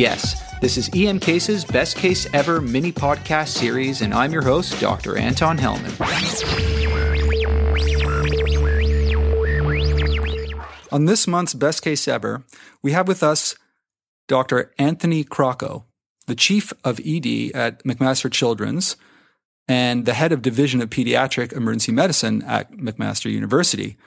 Yes, this is EM Case's Best Case Ever mini podcast series, and I'm your host, Dr. Anton Helman. On this month's Best Case Ever, we have with us Dr. Anthony Crocco, the Chief of ED at McMaster Children's and the Head of Division of Pediatric Emergency Medicine at McMaster University.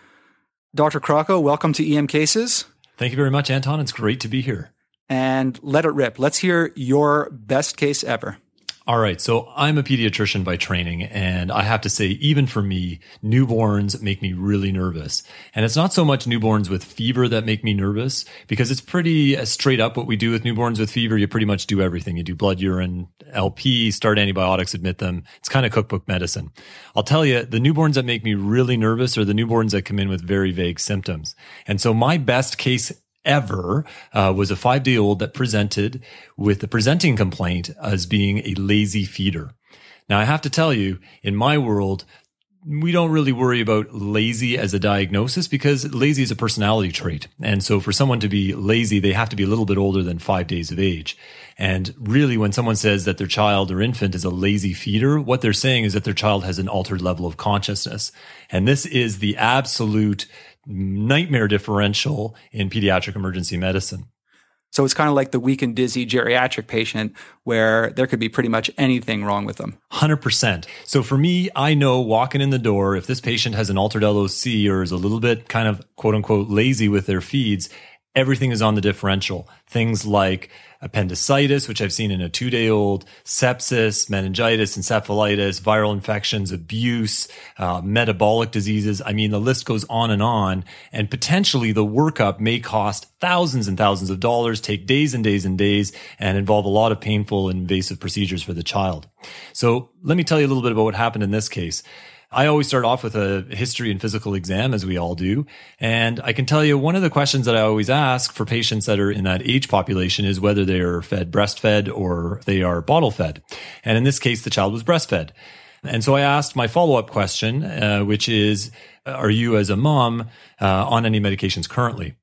Dr. Crocco, welcome to EM Cases. Thank you very much, Anton. It's great to be here and let it rip. Let's hear your best case ever. All right. So I'm a pediatrician by training. And I have to say, even for me, newborns make me really nervous. And it's not so much newborns with fever that make me nervous because it's pretty uh, straight up what we do with newborns with fever. You pretty much do everything. You do blood, urine, LP, start antibiotics, admit them. It's kind of cookbook medicine. I'll tell you, the newborns that make me really nervous are the newborns that come in with very vague symptoms. And so my best case ever uh, was a five day old that presented with the presenting complaint as being a lazy feeder. Now, I have to tell you, in my world, we don't really worry about lazy as a diagnosis because lazy is a personality trait. And so for someone to be lazy, they have to be a little bit older than five days of age. And really, when someone says that their child or infant is a lazy feeder, what they're saying is that their child has an altered level of consciousness. And this is the absolute nightmare differential in pediatric emergency medicine. So it's kind of like the weak and dizzy geriatric patient where there could be pretty much anything wrong with them. 100%. So for me, I know walking in the door, if this patient has an altered LOC or is a little bit kind of quote unquote lazy with their feeds, everything is on the differential. Things like appendicitis, which I've seen in a two day old, sepsis, meningitis, encephalitis, viral infections, abuse, uh, metabolic diseases. I mean, the list goes on and on. And potentially the workup may cost thousands and thousands of dollars, take days and days and days, and involve a lot of painful and invasive procedures for the child. So let me tell you a little bit about what happened in this case. I always start off with a history and physical exam, as we all do. And I can tell you one of the questions that I always ask for patients that are in that age population is whether they are fed breastfed or they are bottle fed. And in this case, the child was breastfed. And so I asked my follow up question, uh, which is, are you as a mom uh, on any medications currently?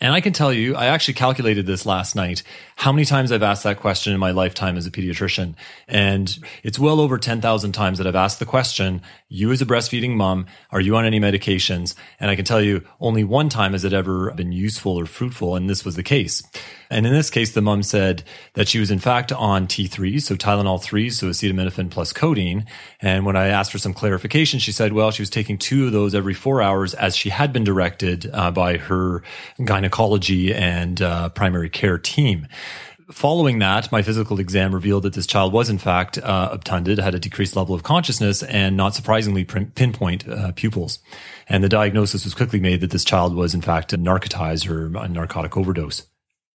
And I can tell you, I actually calculated this last night, how many times I've asked that question in my lifetime as a pediatrician. And it's well over 10,000 times that I've asked the question, you as a breastfeeding mom, are you on any medications? And I can tell you only one time has it ever been useful or fruitful. And this was the case. And in this case, the mom said that she was in fact on T3, so Tylenol 3, so acetaminophen plus codeine. And when I asked for some clarification, she said, well, she was taking two of those every four hours as she had been directed uh, by her gynecology and uh, primary care team. Following that, my physical exam revealed that this child was in fact uh, obtunded, had a decreased level of consciousness, and not surprisingly pinpoint uh, pupils. And the diagnosis was quickly made that this child was in fact narcotized or a narcotic overdose.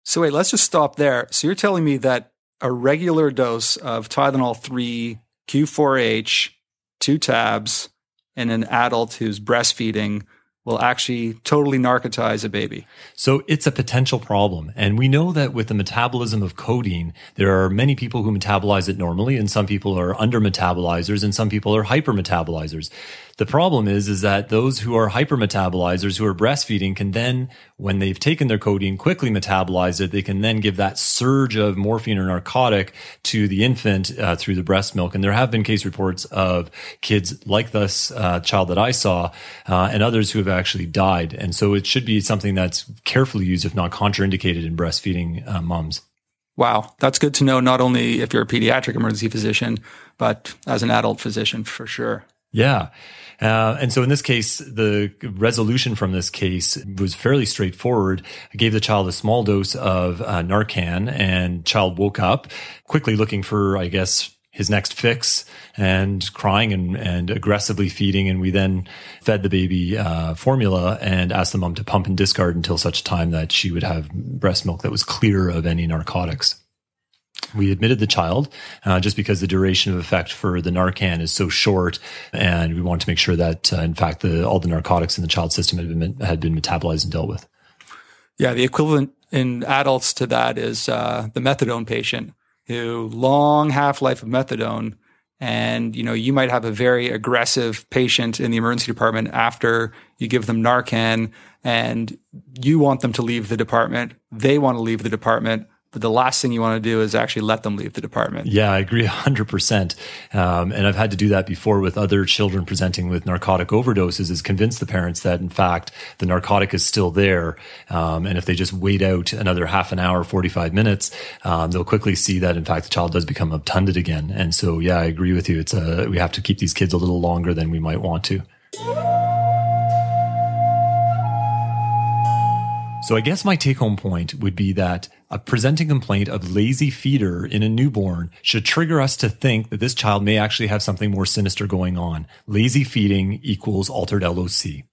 So wait, let's just stop there. So you're telling me that a regular dose of Tylenol 3, Q4H, two tabs, in an adult who's breastfeeding will actually totally narcotize a baby. So it's a potential problem. And we know that with the metabolism of codeine, there are many people who metabolize it normally, and some people are under metabolizers, and some people are hyper metabolizers. The problem is, is that those who are hypermetabolizers who are breastfeeding can then, when they've taken their codeine, quickly metabolize it. They can then give that surge of morphine or narcotic to the infant uh, through the breast milk. And there have been case reports of kids like this uh, child that I saw uh, and others who have actually died. And so it should be something that's carefully used, if not contraindicated in breastfeeding uh, moms. Wow, that's good to know, not only if you're a pediatric emergency physician, but as an adult physician for sure. Yeah. Uh, and so in this case, the resolution from this case was fairly straightforward. I gave the child a small dose of uh, Narcan and child woke up quickly looking for, I guess, his next fix and crying and, and aggressively feeding. And we then fed the baby uh, formula and asked the mom to pump and discard until such time that she would have breast milk that was clear of any narcotics. We admitted the child uh, just because the duration of effect for the Narcan is so short, and we wanted to make sure that, uh, in fact, the, all the narcotics in the child system had been had been metabolized and dealt with. Yeah, the equivalent in adults to that is uh, the methadone patient who long half life of methadone, and you know you might have a very aggressive patient in the emergency department after you give them Narcan, and you want them to leave the department, they want to leave the department but the last thing you want to do is actually let them leave the department. Yeah, I agree 100%. Um, and I've had to do that before with other children presenting with narcotic overdoses is convince the parents that, in fact, the narcotic is still there. Um, and if they just wait out another half an hour, 45 minutes, um, they'll quickly see that, in fact, the child does become obtunded again. And so, yeah, I agree with you. It's a, we have to keep these kids a little longer than we might want to. So I guess my take home point would be that a presenting complaint of lazy feeder in a newborn should trigger us to think that this child may actually have something more sinister going on. Lazy feeding equals altered LOC.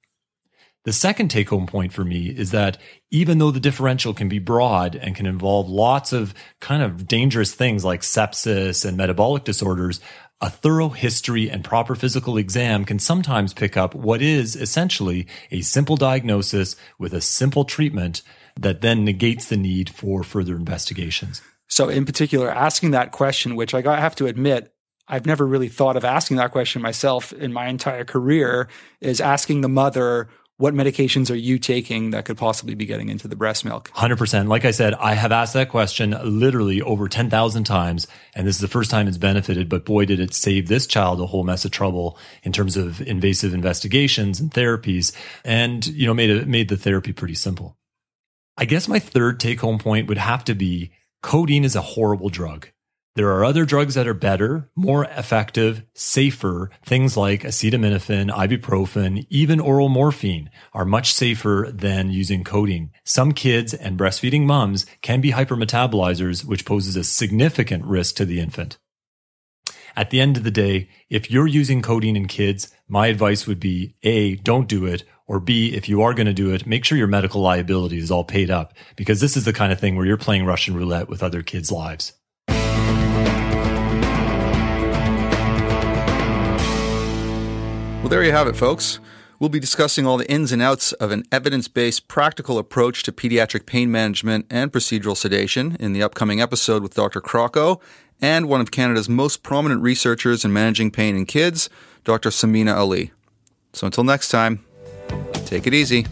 The second take home point for me is that even though the differential can be broad and can involve lots of kind of dangerous things like sepsis and metabolic disorders, a thorough history and proper physical exam can sometimes pick up what is essentially a simple diagnosis with a simple treatment that then negates the need for further investigations. So, in particular, asking that question, which I have to admit, I've never really thought of asking that question myself in my entire career, is asking the mother, what medications are you taking that could possibly be getting into the breast milk? 100%. Like I said, I have asked that question literally over 10,000 times, and this is the first time it's benefited, but boy, did it save this child a whole mess of trouble in terms of invasive investigations and therapies, and, you know, made it, made the therapy pretty simple. I guess my third take home point would have to be codeine is a horrible drug. There are other drugs that are better, more effective, safer. Things like acetaminophen, ibuprofen, even oral morphine are much safer than using codeine. Some kids and breastfeeding moms can be hypermetabolizers, which poses a significant risk to the infant. At the end of the day, if you're using codeine in kids, my advice would be A, don't do it, or B, if you are going to do it, make sure your medical liability is all paid up because this is the kind of thing where you're playing Russian roulette with other kids' lives. Well, there you have it, folks. We'll be discussing all the ins and outs of an evidence based practical approach to pediatric pain management and procedural sedation in the upcoming episode with Dr. Crocco and one of Canada's most prominent researchers in managing pain in kids, Dr. Samina Ali. So until next time, take it easy.